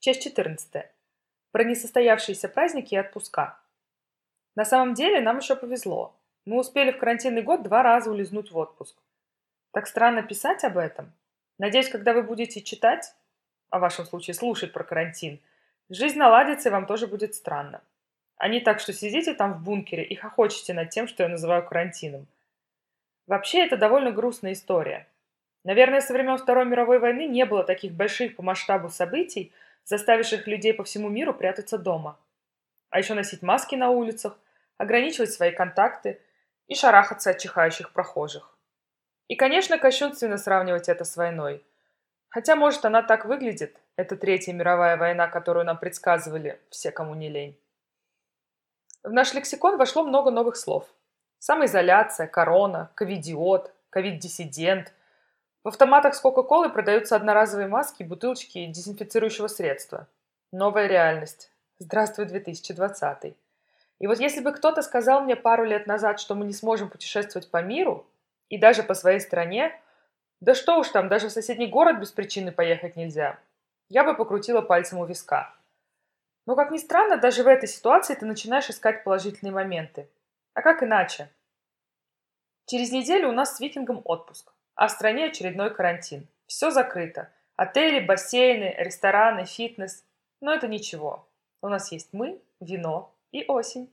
Часть 14. Про несостоявшиеся праздники и отпуска. На самом деле нам еще повезло. Мы успели в карантинный год два раза улизнуть в отпуск. Так странно писать об этом. Надеюсь, когда вы будете читать, а в вашем случае слушать про карантин, жизнь наладится и вам тоже будет странно. А не так, что сидите там в бункере и хохочете над тем, что я называю карантином. Вообще, это довольно грустная история. Наверное, со времен Второй мировой войны не было таких больших по масштабу событий, заставивших людей по всему миру прятаться дома. А еще носить маски на улицах, ограничивать свои контакты и шарахаться от чихающих прохожих. И, конечно, кощунственно сравнивать это с войной. Хотя, может, она так выглядит, это Третья мировая война, которую нам предсказывали все, кому не лень. В наш лексикон вошло много новых слов. Самоизоляция, корона, ковидиот, ковид-диссидент, в автоматах с Кока-Колой продаются одноразовые маски и бутылочки дезинфицирующего средства. Новая реальность. Здравствуй, 2020. И вот если бы кто-то сказал мне пару лет назад, что мы не сможем путешествовать по миру и даже по своей стране, да что уж там, даже в соседний город без причины поехать нельзя, я бы покрутила пальцем у виска. Но, как ни странно, даже в этой ситуации ты начинаешь искать положительные моменты. А как иначе? Через неделю у нас с Викингом отпуск а в стране очередной карантин. Все закрыто. Отели, бассейны, рестораны, фитнес. Но это ничего. У нас есть мы, вино и осень.